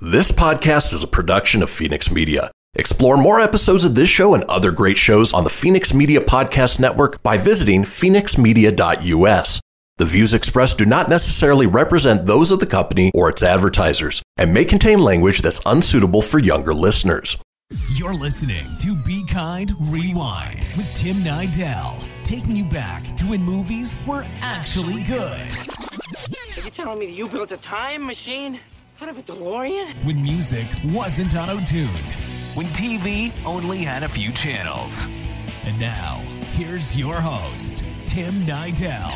This podcast is a production of Phoenix Media. Explore more episodes of this show and other great shows on the Phoenix Media Podcast Network by visiting phoenixmedia.us. The views expressed do not necessarily represent those of the company or its advertisers and may contain language that's unsuitable for younger listeners. You're listening to Be Kind Rewind with Tim Nydell, taking you back to when movies were actually good. Are you telling me that you built a time machine out of a DeLorean? When music wasn't auto-tuned. When TV only had a few channels. And now, here's your host, Tim Nydell.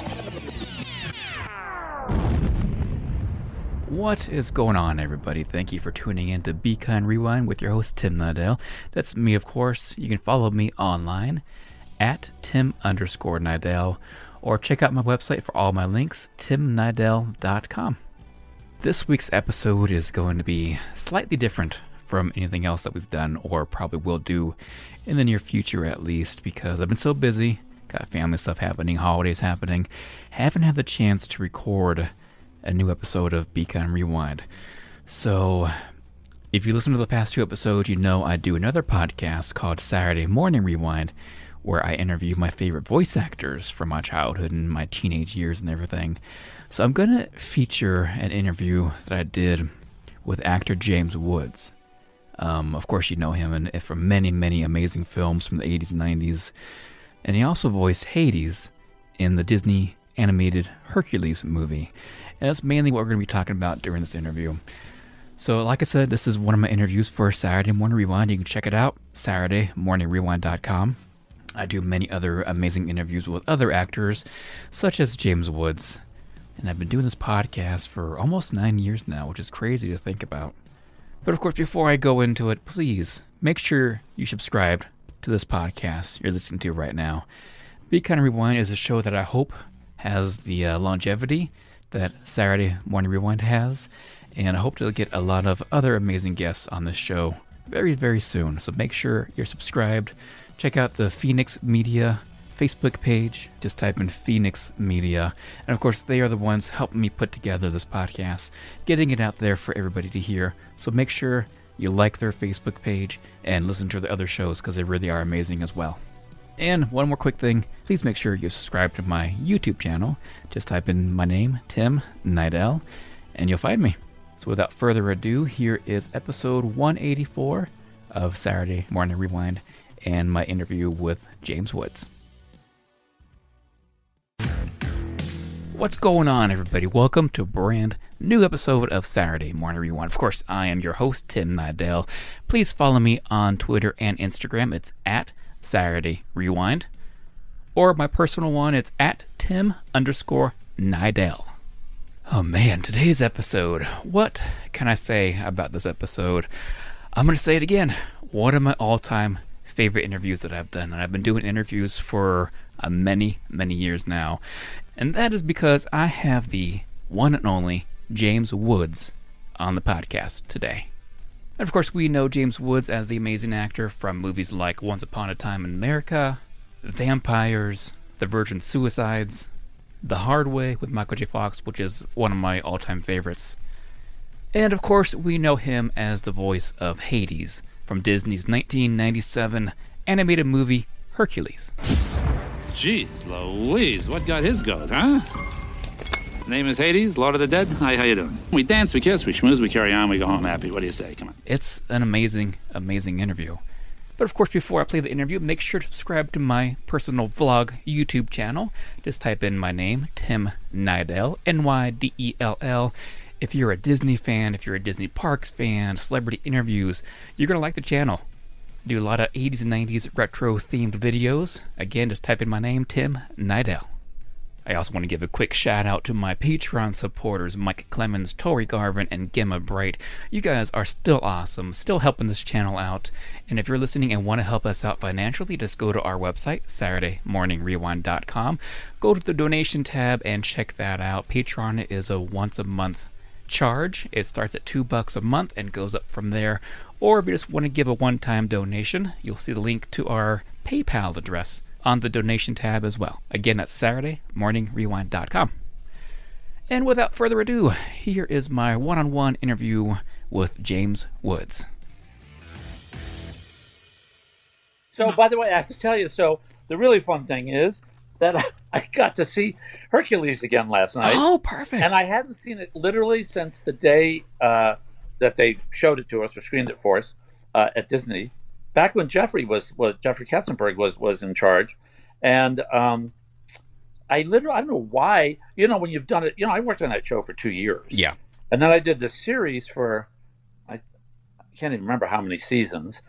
What is going on, everybody? Thank you for tuning in to Be Kind Rewind with your host, Tim Nydell. That's me, of course. You can follow me online at Tim underscore Nydell or check out my website for all my links, timnydell.com. This week's episode is going to be slightly different from anything else that we've done or probably will do in the near future at least because I've been so busy, got family stuff happening, holidays happening, haven't had the chance to record a new episode of Be Kind Rewind. So, if you listen to the past two episodes, you know I do another podcast called Saturday Morning Rewind, where I interview my favorite voice actors from my childhood and my teenage years and everything. So, I'm going to feature an interview that I did with actor James Woods. Um, of course, you know him and from many, many amazing films from the 80s and 90s. And he also voiced Hades in the Disney animated Hercules movie. And that's mainly what we're going to be talking about during this interview. So, like I said, this is one of my interviews for Saturday Morning Rewind. You can check it out, SaturdayMorningRewind.com. I do many other amazing interviews with other actors, such as James Woods. And I've been doing this podcast for almost nine years now, which is crazy to think about. But of course, before I go into it, please make sure you subscribe to this podcast you're listening to right now. Be Kind of Rewind is a show that I hope has the uh, longevity that Saturday Morning Rewind has, and I hope to get a lot of other amazing guests on this show very, very soon. So make sure you're subscribed. Check out the Phoenix Media Facebook page. Just type in Phoenix Media. And of course, they are the ones helping me put together this podcast, getting it out there for everybody to hear. So make sure you like their Facebook page and listen to the other shows because they really are amazing as well. And one more quick thing please make sure you subscribe to my YouTube channel. Just type in my name, Tim Nydell, and you'll find me. So without further ado, here is episode 184 of Saturday Morning Rewind and my interview with James Woods. What's going on, everybody? Welcome to a brand new episode of Saturday Morning Rewind. Of course, I am your host, Tim Nydell. Please follow me on Twitter and Instagram. It's at Saturday Rewind. Or my personal one, it's at Tim underscore Nydell. Oh man, today's episode. What can I say about this episode? I'm going to say it again. One of my all time favorite interviews that I've done. And I've been doing interviews for uh, many, many years now. And that is because I have the one and only James Woods on the podcast today. And of course, we know James Woods as the amazing actor from movies like Once Upon a Time in America, Vampires, The Virgin Suicides, The Hard Way with Michael J. Fox, which is one of my all time favorites. And of course, we know him as the voice of Hades from Disney's 1997 animated movie Hercules. Jeez Louise, what got his goat, huh? Name is Hades, Lord of the Dead. Hi, how you doing? We dance, we kiss, we schmooze, we carry on, we go home happy. What do you say? Come on. It's an amazing, amazing interview. But of course, before I play the interview, make sure to subscribe to my personal vlog YouTube channel. Just type in my name, Tim Nydell, N Y D E L L. If you're a Disney fan, if you're a Disney Parks fan, celebrity interviews, you're going to like the channel. Do a lot of 80s and 90s retro themed videos. Again, just type in my name, Tim Nydell. I also want to give a quick shout out to my Patreon supporters, Mike Clemens, Tori Garvin, and Gemma Bright. You guys are still awesome, still helping this channel out. And if you're listening and want to help us out financially, just go to our website, SaturdayMorningRewind.com. Go to the donation tab and check that out. Patreon is a once a month charge. It starts at two bucks a month and goes up from there. Or if you just want to give a one time donation, you'll see the link to our PayPal address on the donation tab as well. Again, that's SaturdayMorningRewind.com. And without further ado, here is my one on one interview with James Woods. So, by the way, I have to tell you. So, the really fun thing is that I, got to see Hercules again last night. Oh, perfect. And I hadn't seen it literally since the day uh, that they showed it to us or screened it for us uh, at Disney, back when Jeffrey was was Jeffrey Katzenberg was was in charge, and um, I literally I don't know why you know when you've done it you know I worked on that show for two years yeah. and then I did the series for I, I can't even remember how many seasons,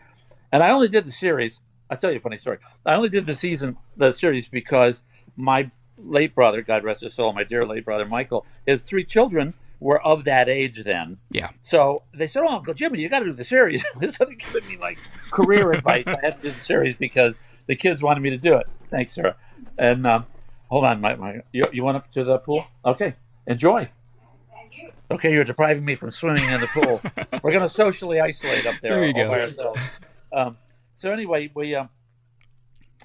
and I only did the series. I'll tell you a funny story. I only did the season the series because my late brother, God rest his soul, my dear late brother Michael, his three children were of that age then. Yeah. So they said, "Oh, Uncle Jimmy, you got to do the series." so they giving me like career advice. I had to do the series because the kids wanted me to do it. Thanks, Sarah. And um, hold on, my, my you, you went up to the pool? Okay, enjoy. Thank you. Okay, you're depriving me from swimming in the pool. We're going to socially isolate up there. There you all go. by ourselves. Um, so anyway, we um,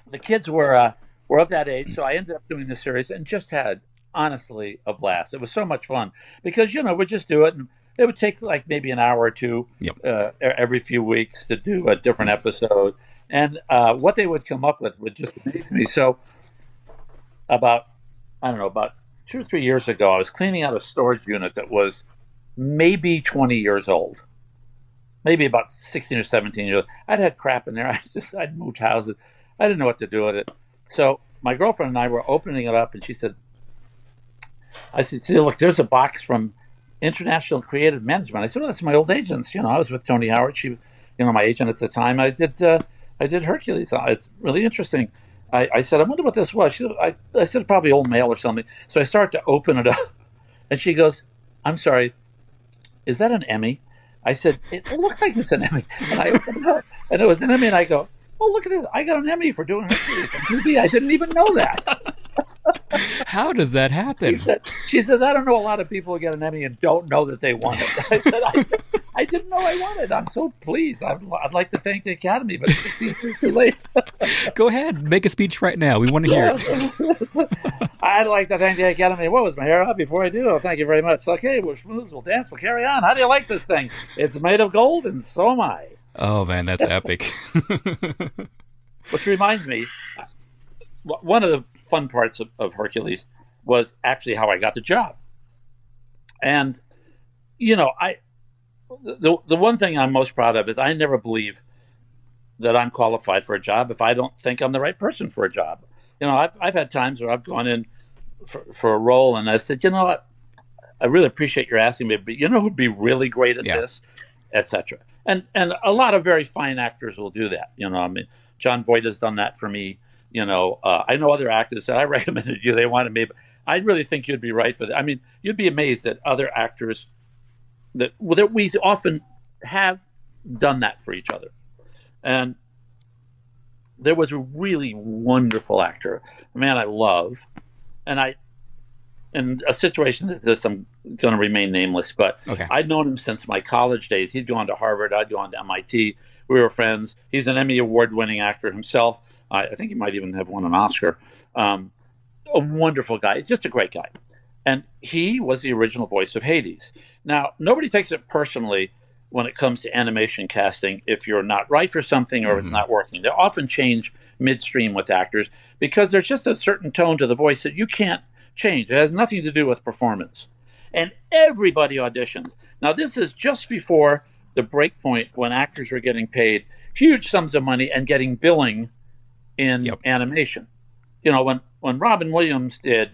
the kids were uh, were of that age, so I ended up doing the series and just had honestly a blast. It was so much fun because you know we just do it, and it would take like maybe an hour or two Yep. uh, every few weeks to do a different episode, and uh, what they would come up with would just amaze me. So about I don't know about two or three years ago, I was cleaning out a storage unit that was maybe 20 years old, maybe about 16 or 17 years. old. I'd had crap in there. I just I'd moved houses. I didn't know what to do with it. So my girlfriend and I were opening it up, and she said, "I said, see, look, there's a box from International Creative Management." I said, "Well, that's my old agents. You know, I was with Toni Howard. She, you know, my agent at the time. I did, uh, I did Hercules. Uh, It's really interesting." I, I said, "I wonder what this was." She, I, I said, "Probably old mail or something." So I start to open it up, and she goes, "I'm sorry, is that an Emmy?" I said, "It looks like it's an Emmy," and I opened it up, and it was an Emmy, and I go. Oh, look at this. I got an Emmy for doing on TV. I didn't even know that. How does that happen? She, said, she says, I don't know a lot of people who get an Emmy and don't know that they won it. I said, I, I didn't know I wanted. I'm so pleased. I'd, I'd like to thank the Academy, but it's too late. Go ahead, make a speech right now. We want to hear it. I'd like to thank the Academy. What was my hair up before I do? Oh, thank you very much. Okay, we're smooth. We'll dance. We'll carry on. How do you like this thing? It's made of gold, and so am I. Oh man, that's epic. Which reminds me, one of the fun parts of, of Hercules was actually how I got the job. And, you know, I the the one thing I'm most proud of is I never believe that I'm qualified for a job if I don't think I'm the right person for a job. You know, I've I've had times where I've gone in for, for a role and I said, you know what, I really appreciate your asking me, but you know who'd be really great at Yeah. this, etc. And and a lot of very fine actors will do that. You know, I mean, John Boyd has done that for me. You know, uh, I know other actors that I recommended you. They wanted me, but I really think you'd be right for that. I mean, you'd be amazed at other actors that well, that we often have done that for each other. And there was a really wonderful actor, a man I love, and I, in a situation like this, I'm going to remain nameless, but Okay. I'd known him since my college days. He'd gone to Harvard, I'd gone to MIT. We were friends. He's an Emmy award-winning actor himself. I, I think he might even have won an Oscar. Um, a wonderful guy, just a great guy. And he was the original voice of Hades. Now, nobody takes it personally when it comes to animation casting if you're not right for something or it's not working. They often change midstream with actors because there's just a certain tone to the voice that you can't change. It has nothing to do with performance. And everybody auditioned. Now, this is just before the break point when actors were getting paid huge sums of money and getting billing in Yep. animation. You know, when, when Robin Williams did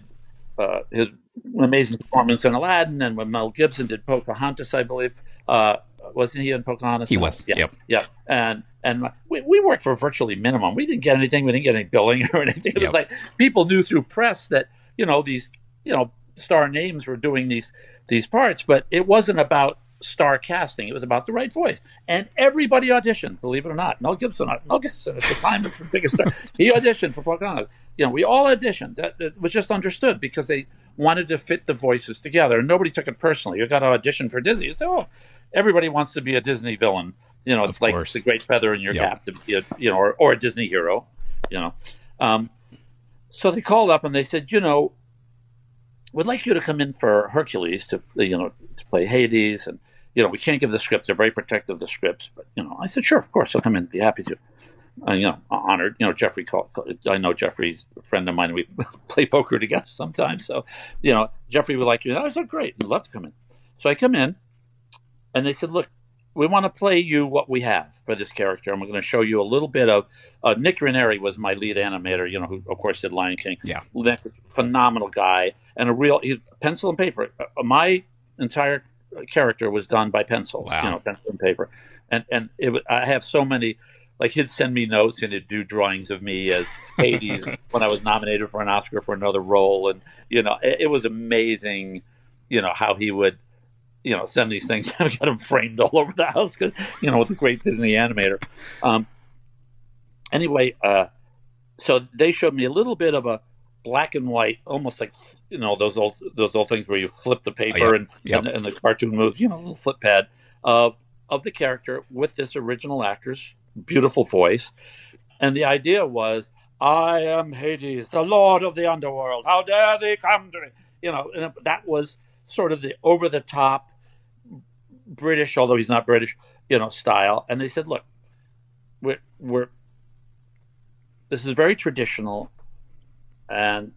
uh, his amazing performance in Aladdin, and when Mel Gibson did Pocahontas, I believe, uh, wasn't he in Pocahontas? He was, Yes. yep. Yeah. And and we, we worked for virtually minimum. We didn't get anything. We didn't get any billing or anything. It Yep. was like people knew through press that you know these you know star names were doing these these parts, but it wasn't about star casting. It was about the right voice. And everybody auditioned, believe it or not. Mel Gibson, Mel Gibson at the time was the biggest star. He auditioned for Pocahontas. You know, we all auditioned. That, that was just understood because they wanted to fit the voices together. And nobody took it personally. You got to audition for Disney. You say, oh, everybody wants to be a Disney villain. You know, it's Of like course. the great feather in your Yep. cap to be a, you know, or, or a Disney hero, you know. Um, so they called up and they said, you know, we'd like you to come in for Hercules to you know to play Hades, and you know, we can't give the script. They're very protective of the scripts. But, you know, I said, sure, of course, I'll come in, be happy to. Uh, you know, honored. You know, Jeffrey. Called, I know Jeffrey's a friend of mine. We play poker together sometimes. So, you know, Jeffrey would like you. I said, great, I'd love to come in. So I come in, and they said, look, we want to play you what we have for this character, and we're going to show you a little bit of. Uh, Nik Ranieri was my lead animator. You know, who of course did Lion King. Yeah, Nik, phenomenal guy, and a real he, pencil and paper. Uh, my entire character was done by pencil. Wow. You know, pencil and paper, and and it, I have so many like he'd send me notes and he'd do drawings of me as Hades when I was nominated for an Oscar for another role, and you know it, it, was amazing, you know how he would, you know, send these things. I got them framed all over the house because you know with a great Disney animator. Um, anyway, uh, so they showed me a little bit of a black and white, almost like you know those old those old things where you flip the paper oh, yep. and, yep. and, and the cartoon moves, you know, little flip pad of of the character with this original actor's beautiful voice. And the idea was, I am Hades, the lord of the underworld. How dare they come to me? You know, that was sort of the over the top British, although he's not British, you know, style. And they said, look, we're, we're this is very traditional and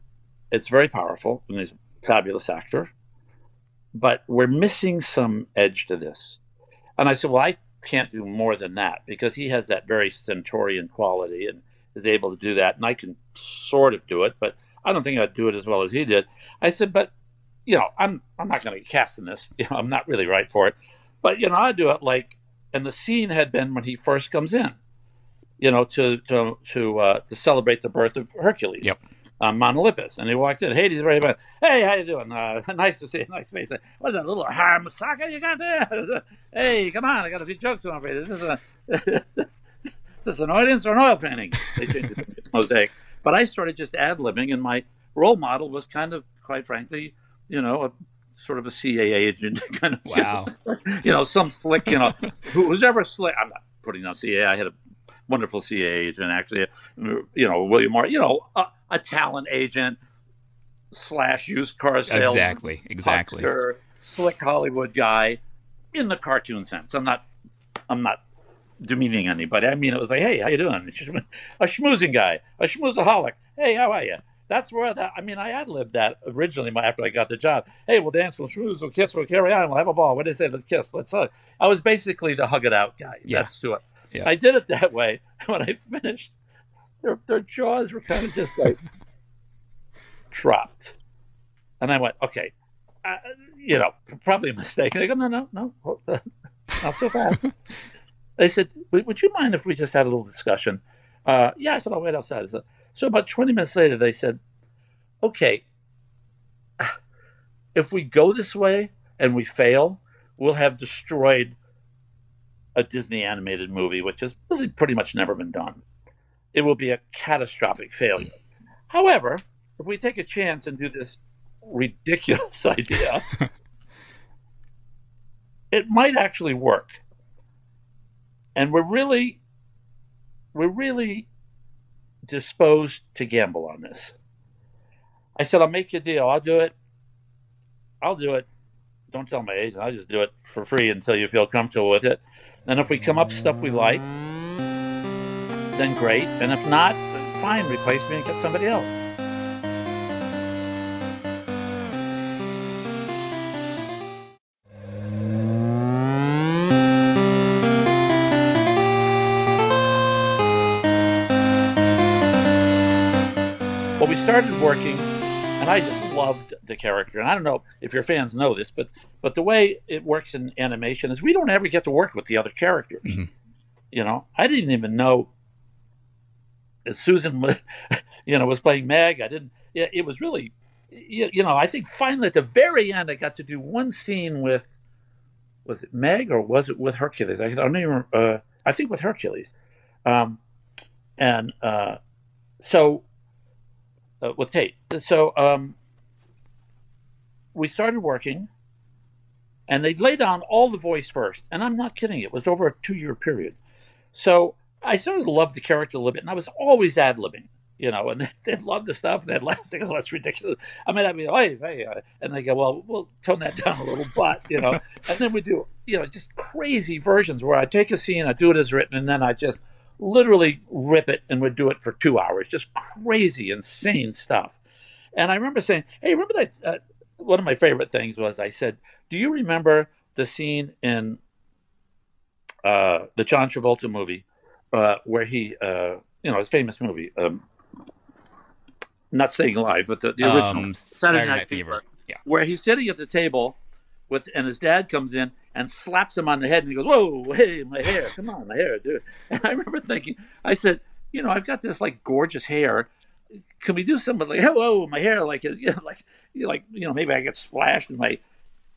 it's very powerful and he's a fabulous actor, but we're missing some edge to this. And I said, well, I can't do more than that because he has that very Stentorian quality and is able to do that. And I can sort of do it, but I don't think I'd do it as well as he did. I said, but you know, I'm I'm not going to get cast in this. You know, I'm not really right for it. But you know, I do it like, and the scene had been when he first comes in, you know, to to to uh, to celebrate the birth of Hercules. Yep Uh, Mount Olympus. And he walks in. Hades ready about, hey, how you doing? Uh, nice to see you. Nice face. What's that little ham sucker you got there? hey, come on. I got a few jokes on for you. This is a this an audience or an oil painting? They changed it to mosaic. But I started just ad-libbing, and my role model was kind of, quite frankly, you know, a sort of a CAA agent kind of. Wow. You know, some slick, you know, who's ever slick. I'm not putting on CAA. I had a wonderful CIA agent, actually. Uh, you know, William Moore. You know, a, a talent agent slash used car salesman. Exactly. Exactly. Huckster, slick Hollywood guy, in the cartoon sense. I'm not. I'm not demeaning anybody. I mean, it was like, hey, how you doing? A schmoozing guy, a schmoozaholic. Hey, how are you? That's where that. I mean, I ad libbed that originally after I got the job. Hey, we'll dance, we'll schmooze, we'll kiss, we'll carry on, we'll have a ball. What do they say? Let's kiss, let's hug. I was basically the hug it out guy. Yeah. That's to it. Yeah. I did it that way. When I finished, their their jaws were kind of just like dropped, and I went, okay, uh, you know, probably a mistake. And they go, no, no, no, not so fast. they said, would you mind if we just had a little discussion? Uh, yeah, I said, I'll wait outside. Said, so about 20 minutes later, they said, okay, if we go this way and we fail, we'll have destroyed a Disney animated movie, which has really pretty much never been done. It will be a catastrophic failure. However, if we take a chance and do this ridiculous idea, it might actually work. And we're really, we're really disposed to gamble on this. I said, I'll make you a deal. I'll do it. I'll do it. Don't tell my agent. I'll just do it for free until you feel comfortable with it. And if we come up stuff we like, then great. And if not, fine, replace me and get somebody else. Well, we started working, and I just loved the character. And I don't know if your fans know this, but but the way it works in animation is we don't ever get to work with the other characters. Mm-hmm. You know, I didn't even know Susan, you know, was playing Meg. I didn't. It, was really, you, you know, I think finally at the very end I got to do one scene with. Was it Meg or was it with Hercules? I don't even. Uh, I think with Hercules, um, and uh, so uh, with Tate. So um, we started working, and they laid down all the voice first. And I'm not kidding; it was over a two-year period. So I sort of loved the character a little bit, and I was always ad libbing. you know, and they'd love the stuff. And they'd laugh. They go, "That's ridiculous." I mean, I'd mean, hey, hey, uh, and they go, "Well, we'll tone that down a little," but you know, and then we do, you know, just crazy versions where I take a scene, I do it as written, and then I just literally rip it and would do it for two hours, just crazy, insane stuff. And I remember saying, "Hey, remember that?" Uh, one of my favorite things was I said, "Do you remember the scene in uh, the John Travolta movie uh, where he, uh, you know, his famous movie, um, not Staying Alive, but the, the original Um, Saturday Night Fever. Yeah. where he's sitting at the table with, and his dad comes in and slaps him on the head, and he goes, "Whoa, hey, my hair! Come on, my hair, dude!" And I remember thinking, I said, "You know, I've got this like gorgeous hair." Can we do something like, "Hello, my hair!" Like, you know, like, like, you know, maybe I get splashed and my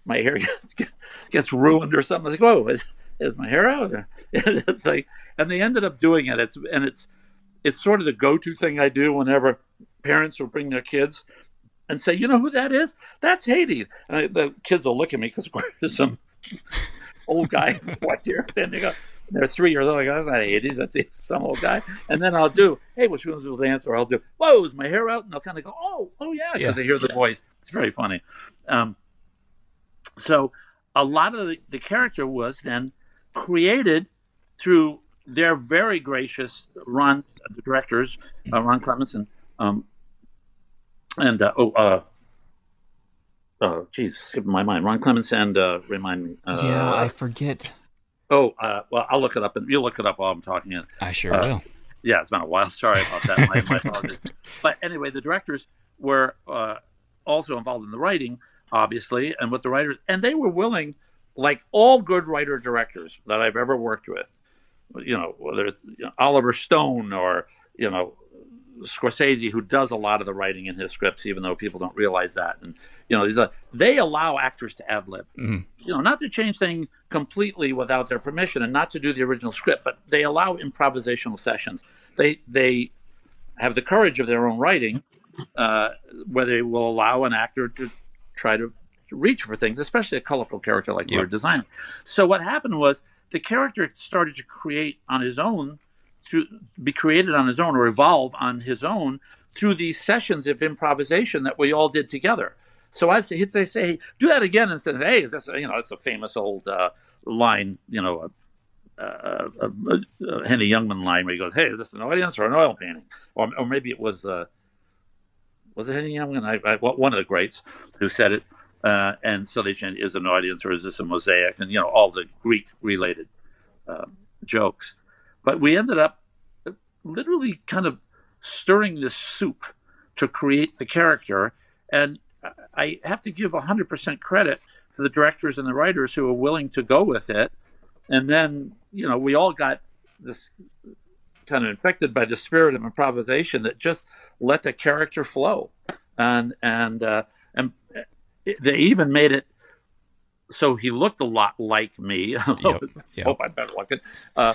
my hair gets, gets ruined or something. I was like, "Whoa, is, my hair out?" And it's like, and they ended up doing it. It's and it's it's sort of the go-to thing I do whenever parents will bring their kids and say, "You know who that is? That's Hades." And I, the kids will look at me because there's some old guy white hair. Then they go, they're three years old. I go, "That's not Hades. That's some old guy." And then I'll do, "Hey, which one's the dance?" Or I'll do, "Whoa, is my hair out?" And they'll kind of go, "Oh, oh yeah," because Yeah. they hear the voice. It's very funny. Um, so a lot of the, the character was then created through their very gracious Ron, the directors, uh, Ron Clements and um, and uh, oh, uh, oh, geez, skipping my mind. Ron Clements and uh, remind me. Uh, yeah, I forget. Oh, uh, well, I'll look it up, and you'll look it up while I'm talking. In. I sure Uh, will. Yeah, it's been a while. Sorry about that. My, my apologies. But anyway, the directors were uh, also involved in the writing, obviously, and with the writers, and they were willing, like all good writer directors that I've ever worked with, you know, whether it's you know, Oliver Stone or you know Scorsese, who does a lot of the writing in his scripts, even though people don't realize that, and you know, these are, they allow actors to ad lib Mhm. you know, not to change things completely without their permission and not to do the original script, but they allow improvisational sessions. They they have the courage of their own writing, uh, where they will allow an actor to try to reach for things, especially a colorful character like we Yeah. were designing. So what happened was the character started to create on his own, to be created on his own or evolve on his own through these sessions of improvisation that we all did together. So I say, he'd say, say, do that again, and say, hey, that's you know, that's a famous old uh, line, you know, a, a, a, a Henny Youngman line where he goes, hey, is this an audience or an oil painting? Or, or maybe it was, uh, was it Henny Youngman? I, I, one of the greats who said it. Uh, and they is an audience or is this a mosaic? And, you know, all the Greek related uh, jokes. But we ended up literally kind of stirring this soup to create the character. And I have to give 100% credit to the directors and the writers who were willing to go with it. And then, you know, we all got this kind of infected by the spirit of improvisation that just let the character flow. And, and, uh, they even made it so he looked a lot like me. Yep, yep. Hope I'm better looking, uh,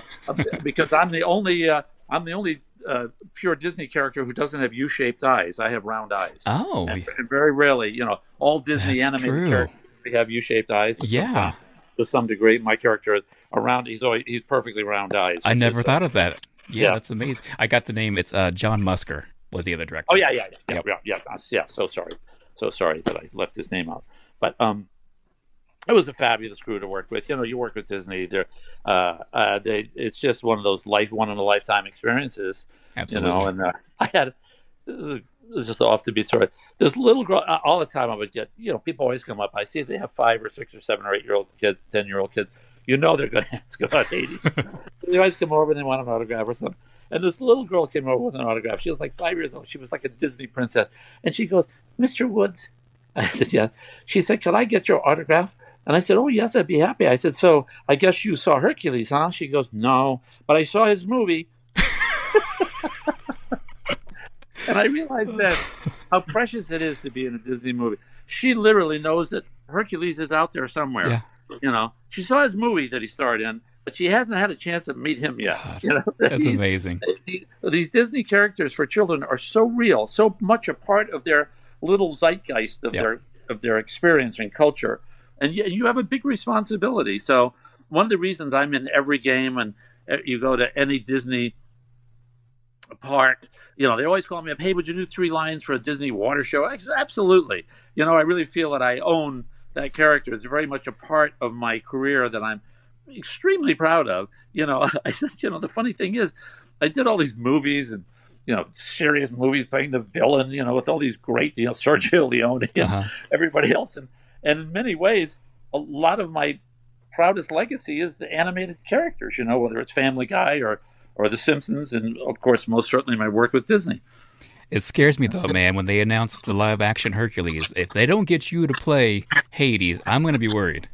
because I'm the only uh, I'm the only uh, pure Disney character who doesn't have U-shaped eyes. I have round eyes. Oh, And, and very rarely, you know, all Disney That's animated true. characters have U-shaped eyes. Yeah. to some degree. My character is around. He's always he's perfectly round eyes. I never thought of that. Yeah, yeah. that's amazing. I got the name. It's uh, John Musker was the other director. Oh yeah, yeah, yeah, yeah, Yep. yeah, yeah, yeah. yeah, So sorry, so sorry that I left his name out. But um, it was a fabulous crew to work with. You know, you work with Disney. They're, uh, uh, they, it's just one of those life, one in a lifetime experiences. Absolutely. You know, and uh, I had this is just off the beat story. This little girl, uh, all the time I would get, you know, people always come up. I see they have five or six or seven or eight year old kids, ten year old kids. You know they're going to ask about Haiti. they always come over and they want an autograph or something. And this little girl came over with an autograph. She was like five years old. She was like a Disney princess. And she goes, Mr. Woods. I said, yeah. She said, Can I get your autograph? And I said, Oh, yes, I'd be happy. I said, So I guess you saw Hercules, huh? She goes, No, but I saw his movie. and I realized then how precious it is to be in a Disney movie. She literally knows that Hercules is out there somewhere. Yeah. You know, she saw his movie that he starred in, but she hasn't had a chance to meet him yet. God, you know, That's amazing. these- Disney characters for children are so real, so much a part of their little zeitgeist of Yeah. their of their experience and culture, and you, you have a big responsibility. So one of the reasons I'm in every game, and uh, you go to any Disney park. You know, they always call me up. Hey, would you do three lines for a Disney water show? I, absolutely. You know, I really feel that I own that character. It's very much a part of my career that I'm extremely proud of. You know, I, you know, the funny thing is, I did all these movies and you know serious movies playing the villain. You know, with all these great, you know, Sergio Leone and Uh-huh. everybody else, and and in many ways, a lot of my proudest legacy is the animated characters. You know, whether it's Family Guy or or The Simpsons, and of course, most certainly my work with Disney. It scares me though, man, when they announced the live action Hercules. If they don't get you to play Hades, I'm going to be worried.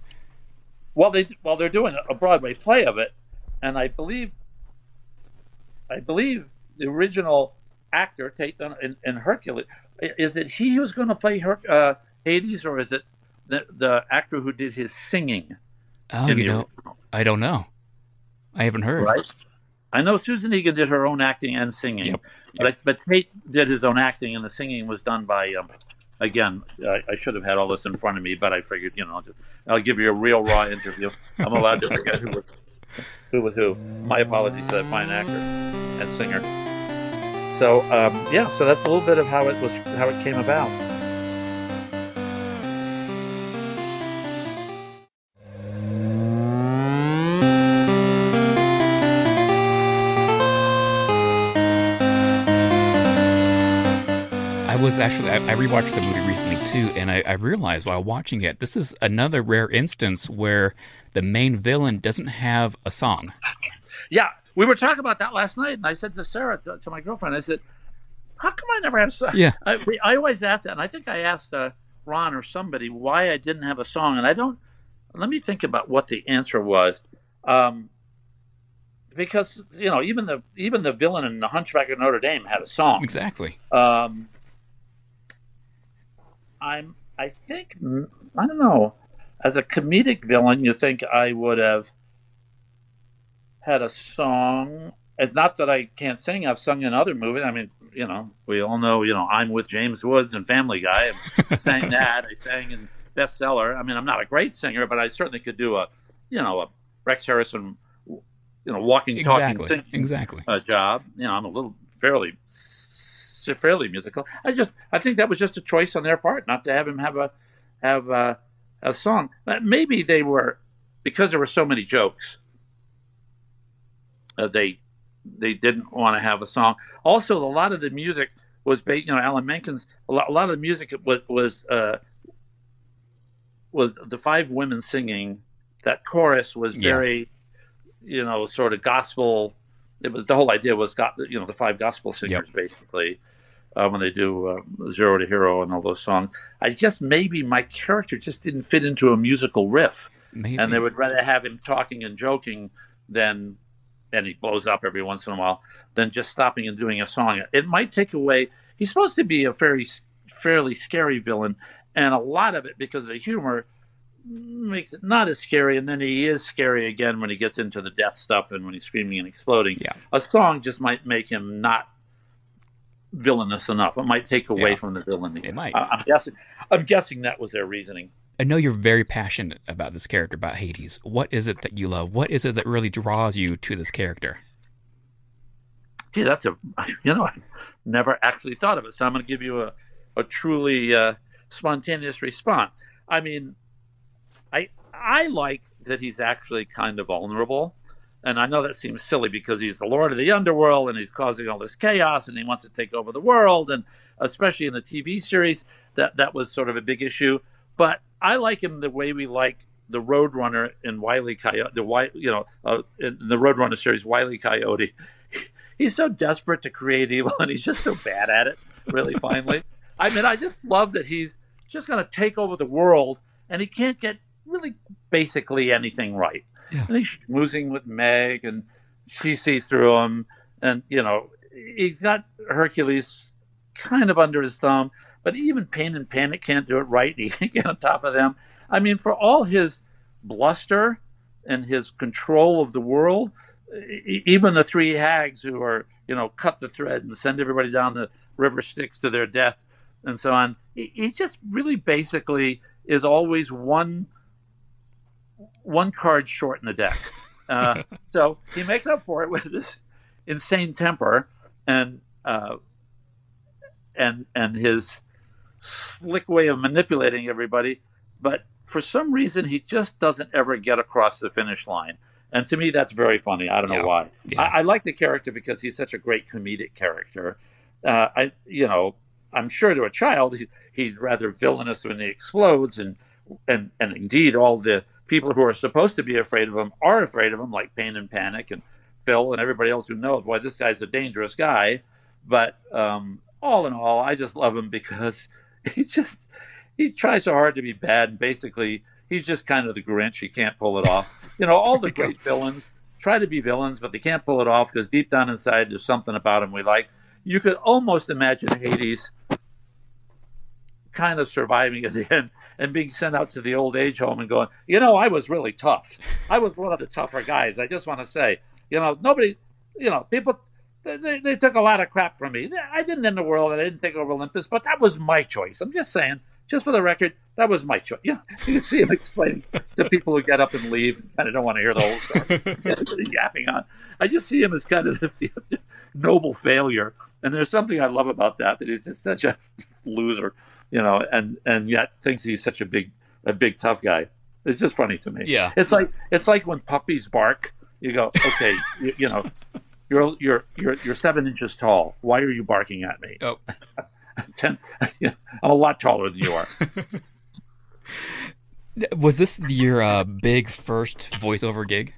Well, they well they're doing a Broadway play of it, and I believe, I believe the original actor Tate in, in Hercules is it he who's going to play Her, uh, Hades, or is it the the actor who did his singing? Oh, you know, I don't know. I haven't heard. Right. I know Susan Egan did her own acting and singing, Yep, but but Tate did his own acting, and the singing was done by. Um, again, I, I should have had all this in front of me, but I figured, you know, I'll, just, I'll give you a real raw interview. I'm allowed to forget who was who was who. My apologies to that fine actor and singer. So um, yeah, so that's a little bit of how it was, how it came about. Actually I, I rewatched the movie recently too, and I, I realized while watching it, this is another rare instance where the main villain doesn't have a song. Yeah, we were talking about that last night, and I said to Sarah, to, to my girlfriend, I said, "How come I never had a song?" Yeah. I, we, I always ask that, and I think I asked uh, Ron or somebody why I didn't have a song, and I don't. Let me think about what the answer was, um, because you know, even the even the villain in The Hunchback of Notre Dame had a song. Exactly. Um, I'm. I think. I don't know. As a comedic villain, you think I would have had a song. It's not that I can't sing. I've sung in other movies. I mean, you know, we all know. You know, I'm with James Woods and Family Guy. I sang that. I sang in Bestseller. I mean, I'm not a great singer, but I certainly could do a, you know, a Rex Harrison, you know, walking, talking, Exactly. singing Exactly. uh, job. You know, I'm a little fairly fairly musical. I just I think that was just a choice on their part not to have him have a have a, a song. But maybe they were because there were so many jokes. Uh, they they didn't want to have a song. Also, a lot of the music was based. You know, Alan Menken's a lot, a lot of the music was was uh, was the five women singing. That chorus was Yeah. very, you know, sort of gospel. It was the whole idea was got you know the five gospel singers basically uh, when they do uh, Zero to Hero and all those songs. I guess maybe my character just didn't fit into a musical riff, Maybe. and they would rather have him talking and joking than, and he blows up every once in a while, than just stopping and doing a song. It might take away. He's supposed to be a very fairly scary villain, and a lot of it because of the humor makes it not as scary, and then he is scary again when he gets into the death stuff and when he's screaming and exploding. Yeah. A song just might make him not villainous enough. It might take away Yeah. from the villainy. It might. I, I'm guessing. I'm guessing that was their reasoning. I know you're very passionate about this character, about Hades. What is it that you love? What is it that really draws you to this character? Gee, that's a you know I never actually thought of it. So I'm going to give you a a truly uh, spontaneous response. I mean, I I like that he's actually kind of vulnerable. And I know that seems silly because he's the lord of the underworld and he's causing all this chaos and he wants to take over the world and especially in the TV series that that was sort of a big issue. But I like him the way we like the Roadrunner in Wiley Coyote, the you know, uh, in the Roadrunner series, Wiley Coyote. He's so desperate to create evil and he's just so bad at it. Really, finally, I mean, I just love that he's just going to take over the world and he can't get really basically anything right. Yeah. And he's schmoozing with Meg, and she sees through him. And, you know, he's got Hercules kind of under his thumb, but even Pain and Panic can't do it right. He can't get on top of them. I mean, for all his bluster and his control of the world, even the three hags who are, you know, cut the thread and send everybody down the river Styx to their death and so on, he, he just really basically is always one one card short in the deck. Uh, so he makes up for it with this insane temper and uh, and and his slick way of manipulating everybody. But for some reason, he just doesn't ever get across the finish line. And to me, that's very funny. I don't know Yeah. why. Yeah. I, I like the character because he's such a great comedic character. Uh, I, you know, I'm sure to a child, he, he's rather villainous when he explodes, and and and indeed, all the people who are supposed to be afraid of him are afraid of him, like Pain and Panic and Phil and everybody else who knows, boy, this guy's a dangerous guy. But um, all in all, I just love him because he just he tries so hard to be bad, and basically, he's just kind of the Grinch. He can't pull it off. You know, all the great villains try to be villains, but they can't pull it off because deep down inside, there's something about him we like. You could almost imagine Hades kind of surviving at the end and being sent out to the old age home and going, you know, I was really tough. I was one of the tougher guys. I just want to say, you know, nobody, you know, people, they, they, took a lot of crap from me. I didn't end the world. I didn't take over Olympus, but that was my choice. I'm just saying, just for the record, that was my choice. Yeah, you can see him explaining to people who get up and leave and kind of don't want to hear the whole story. yapping on. I just see him as kind of this noble failure. And there's something I love about that, that he's just such a loser, you know, and, and yet thinks he's such a big, a big tough guy. It's just funny to me. Yeah. It's like, it's like when puppies bark, you go, okay, you, you know, you're, you're, you're, you're seven inches tall. Why are you barking at me? Oh, Ten, I'm a lot taller than you are. was this your uh, big first voiceover gig?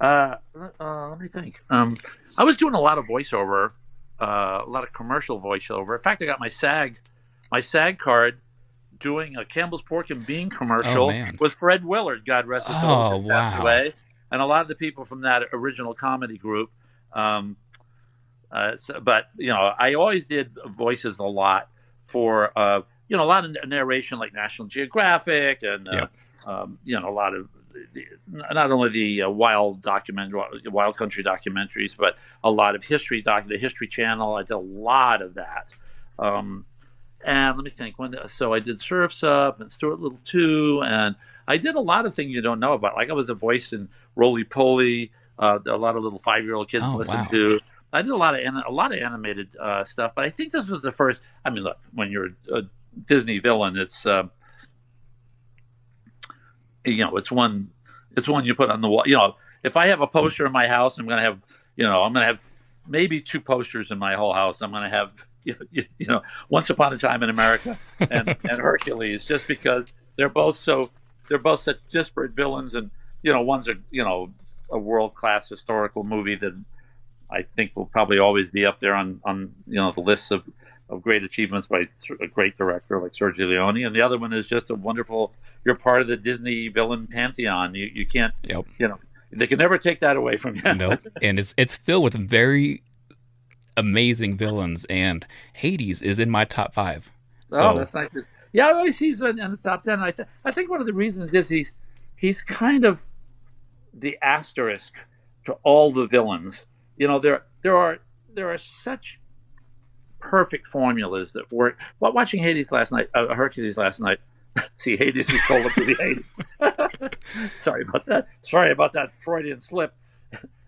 Uh, uh, let me think. Um, I was doing a lot of voiceover, uh, a lot of commercial voiceover. In fact, I got my SAG, my SAG card, doing a Campbell's Pork and Bean commercial Oh, with Fred Willard. God rest his soul. Oh, wow. away. And a lot of the people from that original comedy group. Um, uh, so, but you know, I always did voices a lot for uh, you know a lot of narration like National Geographic and uh, Yep. um, you know a lot of not only the uh, wild document wild country documentaries, but a lot of history doc the History Channel. I did a lot of that. Um, and let me think. When so I did Surfs Up and Stuart Little too, and I did a lot of things you don't know about. Like I was a voice in Roly Poly. Uh, a lot of little five year old kids Oh, listen wow. to. I did a lot of a lot of animated uh, stuff, but I think this was the first. I mean, look, when you're a Disney villain, it's uh, you know, it's one, it's one you put on the wall. You know, if I have a poster in my house, I'm to have, you know, I'm going to have maybe two posters in my whole house. I'm going to have, you know, you, you know, Once Upon a Time in America and, and Hercules, just because they're both so, they're both such disparate villains, and you know, one's a, you know, a world class historical movie that I think will probably always be up there on, on you know the lists of, of great achievements by a great director like Sergio Leone, and the other one is just a wonderful. You're part of the Disney villain pantheon. You you can't Yep. you know they can never take that away from you. Nope. and it's it's filled with very amazing villains, and Hades is in my top five. So oh, that's nice. Yeah, I always he's in, in the top ten. I th- I think one of the reasons is he's he's kind of the asterisk to all the villains. You know, there there are there are such perfect formulas that work. Well, watching Hades last night, uh, Hercules last night. See, Hades is called up to the Hades. Sorry about that. Sorry about that Freudian slip.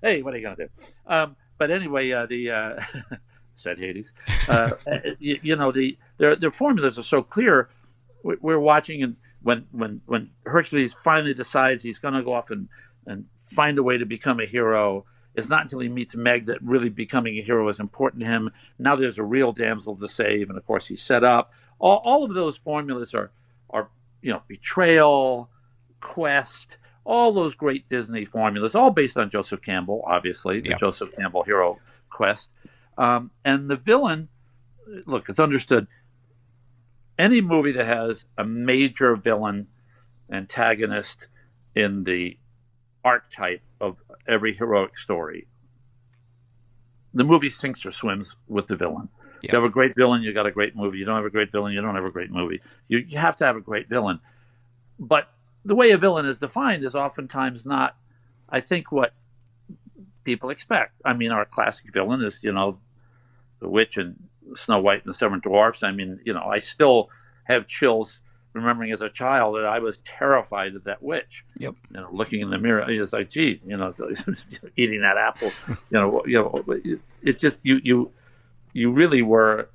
hey, what are you gonna do? Um, but anyway, uh, the uh, said Hades. Uh, you, you know, the their their formulas are so clear. We- We're watching, and when when when Hercules finally decides he's going to go off and and find a way to become a hero, it's not until he meets Meg that really becoming a hero is important to him. Now there's a real damsel to save, and of course he's set up. All all of those formulas are are you know betrayal, quest, all those great Disney formulas, all based on Joseph Campbell, obviously the Yeah. Joseph Campbell hero quest. Um, and the villain, look, it's understood. Any movie that has a major villain antagonist in the archetype of every heroic story, the movie sinks or swims with the villain. Yeah. You have a great villain, you got a great movie. You don't have a great villain, you don't have a great movie. You, you have to have a great villain. But the way a villain is defined is oftentimes not, I think, what people expect. I mean, our classic villain is, you know, the witch and Snow White and the Seven Dwarfs. I mean, you know, I still have chills remembering as a child that I was terrified of that witch. Yep. You know, looking in the mirror, it's like, geez, you know, eating that apple. You know, you know, it's just you you you really were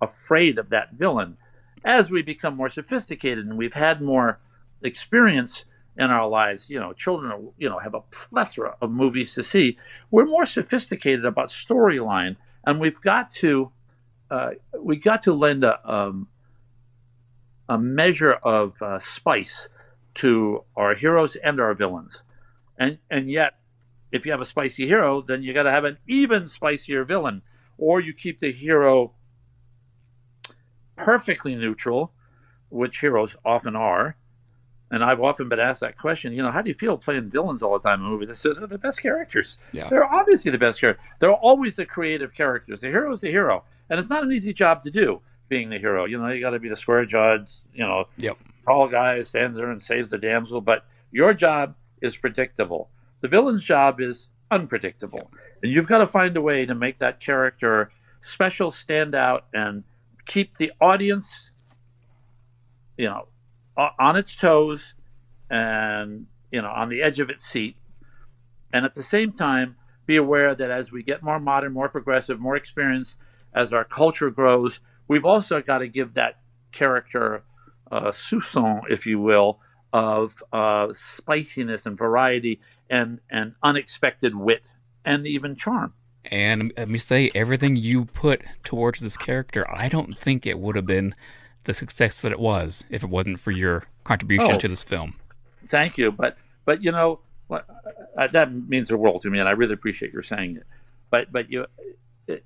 afraid of that villain. As we become more sophisticated and we've had more experience in our lives, you know, children, you know, have a plethora of movies to see. We're more sophisticated about storyline, and we've got to uh, we got to lend a um, a measure of uh, spice to our heroes and our villains, and and yet, if you have a spicy hero, then you got to have an even spicier villain, or you keep the hero perfectly neutral, which heroes often are. And I've often been asked that question. You know, how do you feel playing villains all the time in movies? I said oh, they're the best characters. Yeah. They're obviously the best characters. They're always the creative characters. The hero is the hero, and it's not an easy job to do being the hero. You know, you got to be the square jawed, you know, Yep. tall guy stands there and saves the damsel. But your job is predictable. The villain's job is unpredictable, and you've got to find a way to make that character special, stand out, and keep the audience, you know, on its toes and you know on the edge of its seat, and at the same time be aware that as we get more modern, more progressive, more experienced, as our culture grows, we've also got to give that character uh, soupçon, if you will, of uh, spiciness and variety and and unexpected wit and even charm. And let me say, everything you put towards this character, I don't think it would have been the success that it was if it wasn't for your contribution Oh. to this film. Thank you, but but you know what, uh, that means the world to me, and I really appreciate your saying it. But but you, it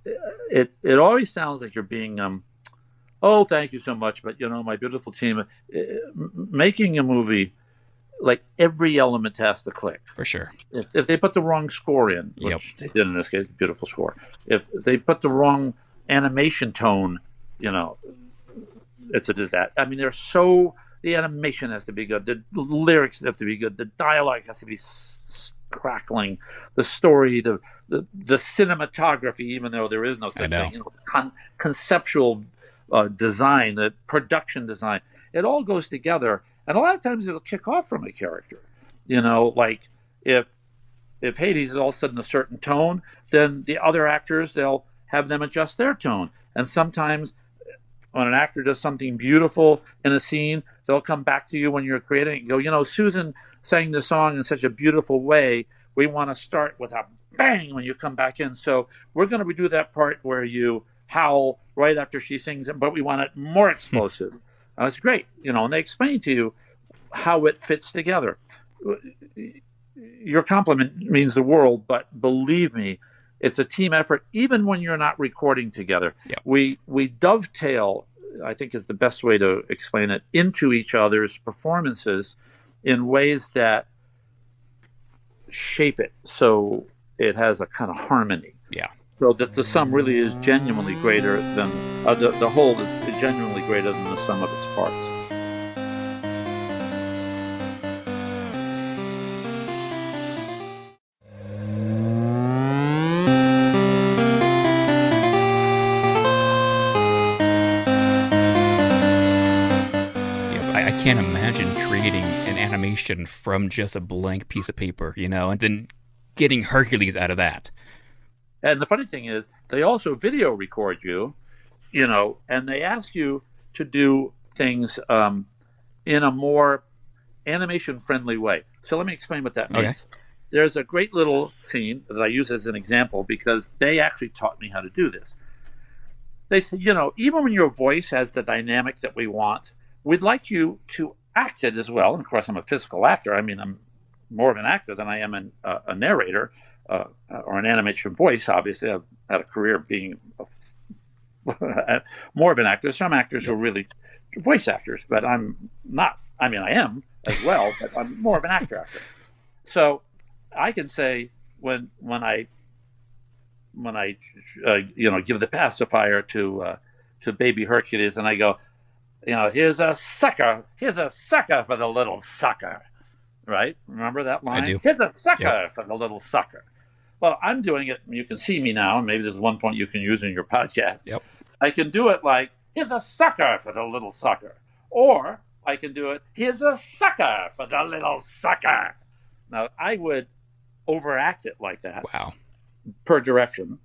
it, it always sounds like you're being um, oh thank you so much, but you know my beautiful team, uh, making a movie, like every element has to click. For sure. If, if they put the wrong score in, which Yep. they did in this case, beautiful score. If they put the wrong animation tone, you know, it's a disaster. I mean, they're so the animation has to be good, the lyrics have to be good, the dialogue has to be s- crackling, the story, the, the the cinematography, even though there is no such thing, you know, con- conceptual uh, design, the production design, it all goes together. And a lot of times it'll kick off from a character, you know, like if if Hades is all of a sudden a certain tone, then the other actors they'll have them adjust their tone. And sometimes when an actor does something beautiful in a scene, they'll come back to you when you're creating and go, you know, Susan sang the song in such a beautiful way. We want to start with a bang when you come back in. So we're going to redo that part where you howl right after she sings it, but we want it more hmm. explosive. And That's great, you know, and they explain to you how it fits together. Your compliment means the world, but believe me, it's a team effort. Even when you're not recording together, we we dovetail. I think is the best way to explain it into each other's performances in ways that shape it so it has a kind of harmony. Yeah. So that the sum really is genuinely greater than uh, the the whole is genuinely greater than the sum of its parts. Animation from just a blank piece of paper, you know, and then getting Hercules out of that. And the funny thing is, they also video record you, you know, and they ask you to do things um, in a more animation friendly way. So let me explain what that means. Okay. There's a great little scene that I use as an example because they actually taught me how to do this. They said, you know, even when your voice has the dynamic that we want, we'd like you to act it as well. And of course, I'm a physical actor. I mean, I'm more of an actor than I am an, uh, a narrator uh, or an animation voice. Obviously, I've had a career being a, more of an actor. Some actors are really voice actors, but I'm not. I mean, I am as well, but I'm more of an actor. Actor. So I can say when when I when I uh, you know give the pacifier to uh, to baby Hercules, and I go, you know, here's a sucker, here's a sucker for the little sucker, right? Remember that line? I do. Here's a sucker Yep. for the little sucker. Well, I'm doing it. You can see me now, and maybe there's one point you can use in your podcast. Yep. I can do it like, here's a sucker for the little sucker. Or I can do it. Here's a sucker for the little sucker. Now I would overact it like that Wow. per direction,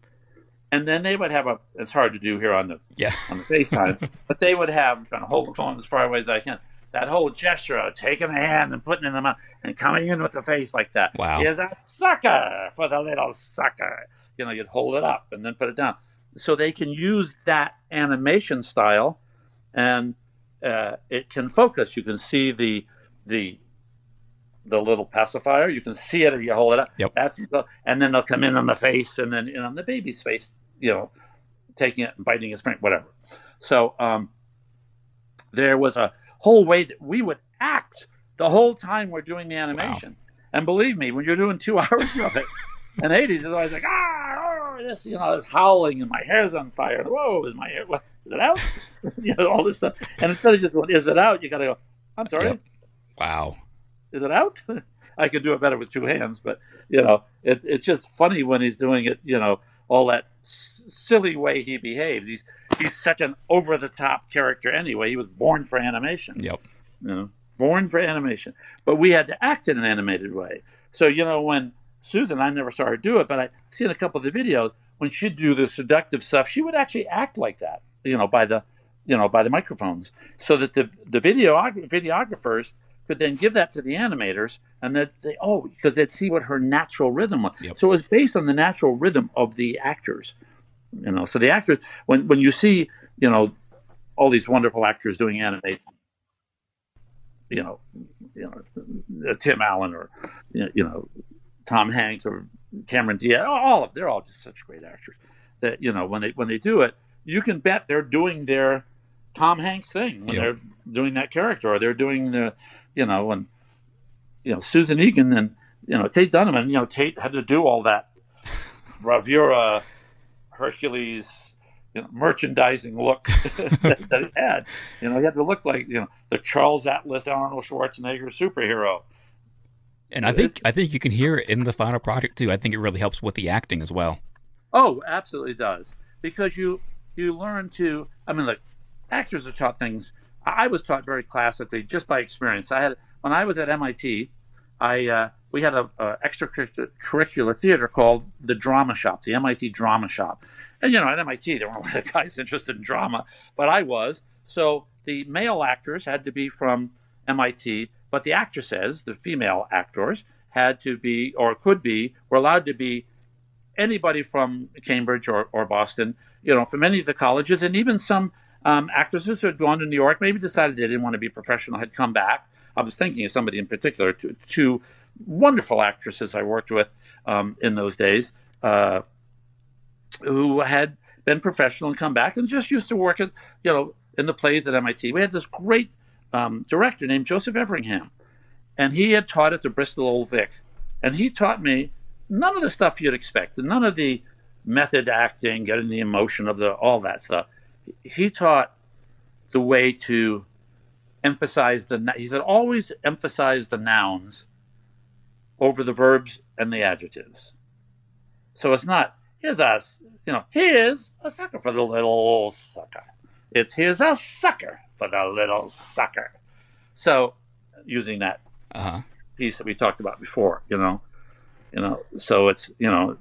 and then they would have a. It's hard to do here on the Yeah. on the FaceTime, but they would have trying to hold the phone as far away as I can. That whole gesture of taking a hand and putting it in the mouth and coming in with the face like that. Wow. is a sucker for the little sucker. You know, you'd hold it up and then put it down. So they can use that animation style, and uh, it can focus. You can see the the the little pacifier. You can see it if you hold it up. Yep. That's and then they'll come in on the face, and then in on the baby's face. You know, taking it and biting his finger, whatever. So um, there was a whole way that we would act the whole time we're doing the animation. And believe me, when you're doing two hours of it, and Hades is always like, ah, oh, this, you know, it's howling and my hair's on fire. Whoa, is my hair, what, is it out? you know, all this stuff. And instead of just going, is it out? You got to go, I'm sorry, Yep. Wow. is it out? I could do it better with two hands, but you know, it's it's just funny when he's doing it. You know, all that silly way he behaves. He's he's such an over the top character anyway. He was born for animation. Yep. You know, born for animation. But we had to act in an animated way. So you know, when Susan, I never saw her do it, but I seen a couple of the videos when she'd do the seductive stuff. She would actually act like that. You know, by the you know by the microphones, so that the the video videographers could then give that to the animators and they'd say, oh, because they'd see what her natural rhythm was. Yep. So it was based on the natural rhythm of the actors. You know, so the actors, when when you see, you know, all these wonderful actors doing animation, you know, you know, uh, Tim Allen or you know, Tom Hanks or Cameron Diaz, all of they're all just such great actors that you know when they when they do it, you can bet they're doing their Tom Hanks thing when Yep. they're doing that character, or they're doing the, you know, when you know Susan Egan and you know Tate Donovan, you know Tate had to do all that bravura, Hercules, you know, merchandising look that, that he had. You know, he had to look like you know the Charles Atlas Arnold Schwarzenegger superhero. And I think I think you can hear it in the final product too. I think it really helps with the acting as well. Oh, absolutely does because you you learn to. I mean, look, actors are taught things. I I was taught very classically just by experience. I had when I was at MIT, I uh, we had a, a extracurricular theater called the Drama Shop, the MIT Drama Shop, and you know at MIT there weren't a lot of guys interested in drama, but I was. So the male actors had to be from MIT, but the actresses, the female actors, had to be or could be were allowed to be anybody from Cambridge or, or Boston, you know, from any of the colleges, and even some um, actresses who had gone to New York, maybe decided they didn't want to be professional, had come back. I was thinking of somebody in particular, two, two wonderful actresses I worked with um, in those days, uh, who had been professional and come back and just used to work at, you know, in the plays at MIT. We had this great um, director named Joseph Everingham, and he had taught at the Bristol Old Vic, and he taught me none of the stuff you'd expect, none of the method acting, getting the emotion of the all that stuff. He taught the way to emphasize the. He said always emphasize the nouns over the verbs and the adjectives. So it's not here's a you know here's a sucker for the little sucker. It's here's a sucker for the little sucker. So using that Uh huh. piece that we talked about before, you know, you know, so it's you know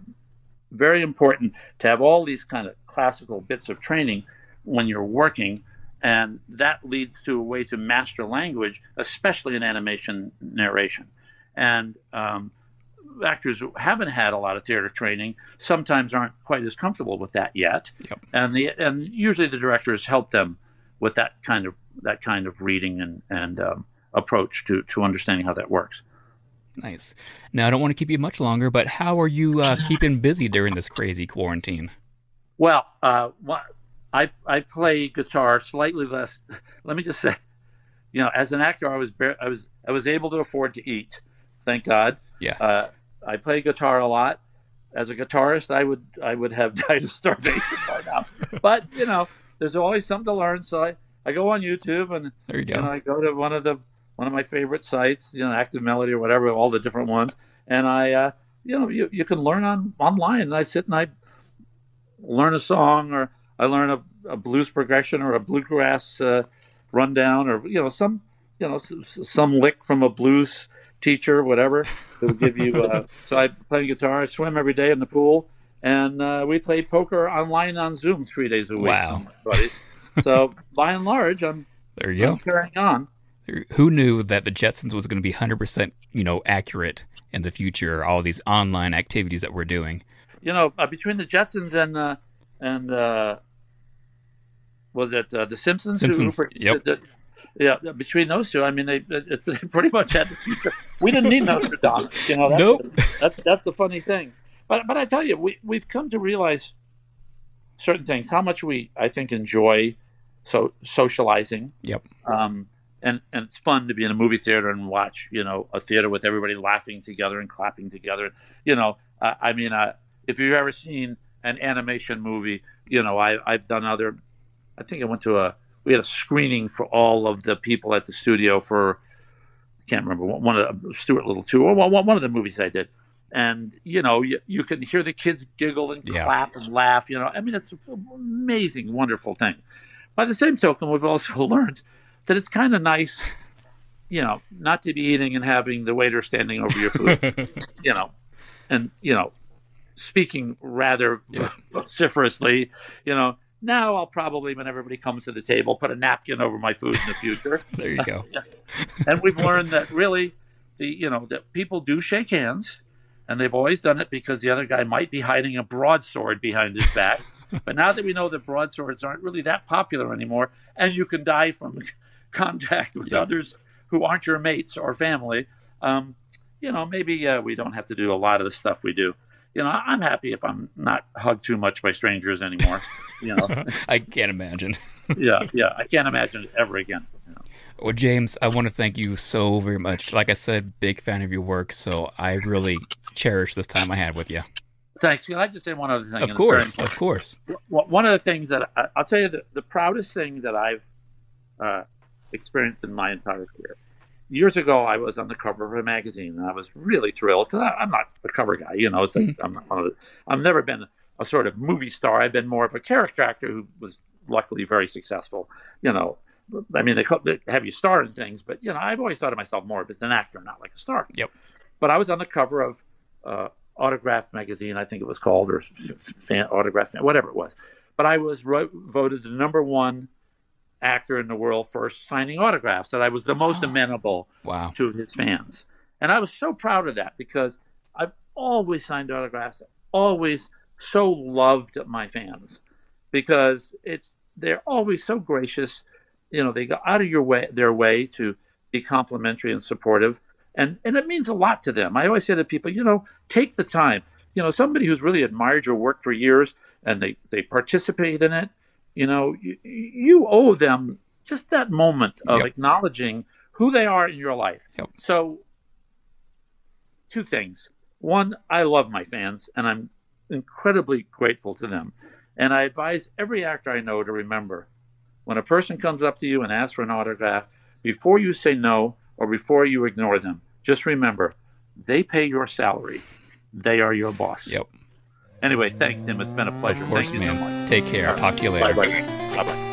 very important to have all these kind of classical bits of training when you're working, and that leads to a way to master language, especially in animation narration. And um, actors who haven't had a lot of theater training sometimes aren't quite as comfortable with that yet, Yep. and the and usually the directors help them with that kind of that kind of reading and and um, approach to to understanding how that works. Nice. Now I don't want to keep you much longer, but how are you uh, keeping busy during this crazy quarantine? Well, uh, what, I I play guitar slightly less. Let me just say, you know, as an actor, I was I was I was able to afford to eat, thank God. Yeah. Uh, I play guitar a lot. As a guitarist, I would I would have died of starvation by now. But you know, there's always something to learn. So I, I go on YouTube and There you go. and I go to one of the one of my favorite sites, you know, Active Melody or whatever, all the different ones, and I, uh, you know, you, you can learn on online. And I sit and I learn a song, or I learn a, a blues progression, or a bluegrass uh, rundown, or you know, some you know, some lick from a blues teacher, whatever, that would give you. Uh, so I play guitar, I swim every day in the pool, and uh, we play poker online on Zoom three days a week. Wow. so by and large, I'm, There you I'm go. carrying on. Who knew that the Jetsons was going to be 100%, you know, accurate in the future? All these online activities that we're doing. You know, uh, between the Jetsons and uh, and uh, was it uh, the Simpsons? who Simpsons, yep. the- yeah, between those two, I mean, they, they pretty much had the future. We didn't need Nostradamus, you know. That's, Nope. That's that's the funny thing. But but I tell you, we we've come to realize certain things. How much we I think enjoy so socializing. Yep. Um, and and it's fun to be in a movie theater and watch you know a theater with everybody laughing together and clapping together. You know, uh, I mean, uh, if you've ever seen an animation movie, you know, I I've done other. I think I went to a we had a screening for all of the people at the studio for I can't remember one of the Stuart Little two or one of the movies I did. And you know, you, you can hear the kids giggle and Yeah. clap and laugh. You know, I mean, it's an amazing, wonderful thing. By the same token, we've also learned that it's kind of nice, you know, not to be eating and having the waiter standing over your food, you know, and you know, speaking rather vociferously, you know. Now I'll probably, when everybody comes to the table, put a napkin over my food in the future. There you go. and we've learned that really, the you know, that people do shake hands, and they've always done it because the other guy might be hiding a broadsword behind his back. but now that we know that broadswords aren't really that popular anymore, and you can die from contact with Yep. others who aren't your mates or family, um, you know, maybe uh, we don't have to do a lot of the stuff we do. You know, I'm happy if I'm not hugged too much by strangers anymore. You know, I can't imagine. yeah, yeah, I can't imagine it ever again. You know. Well, James, I want to thank you so very much. Like I said, big fan of your work, so I really cherish this time I had with you. Thanks. Can I just say one other thing? Of And it's very course, of course. One of the things that I, I'll tell you, the, the proudest thing that I've uh, experienced in my entire career. Years ago, I was on the cover of a magazine, and I was really thrilled because I'm not a cover guy, you know. So I'm, not I've never been a sort of movie star. I've been more of a character actor who was luckily very successful. You know, I mean, they, call, they have you star in things, but you know, I've always thought of myself more as an actor, not like a star. Yep. But I was on the cover of uh, Autograph magazine, I think it was called, or fan, Autograph, whatever it was. But I was ro- voted the number one actor in the world for signing autographs. That I was the most amenable Wow. to his fans, and I was so proud of that because I've always signed autographs, always so loved my fans because it's they're always so gracious. You know, they go out of your way their way to be complimentary and supportive, and and it means a lot to them. I always say to people, you know, take the time. You know, somebody who's really admired your work for years and they they participate in it. You know, you, you owe them just that moment of Yep. acknowledging who they are in your life. Yep. So, two things. One, I love my fans, and I'm incredibly grateful to them. And I advise every actor I know to remember when a person comes up to you and asks for an autograph, before you say no or before you ignore them, just remember they pay your salary. They are your boss. Yep. Anyway, thanks, Tim. It's been a pleasure. Of course, Thank so man. much. Take care. I'll talk to you later. Bye bye. Bye bye.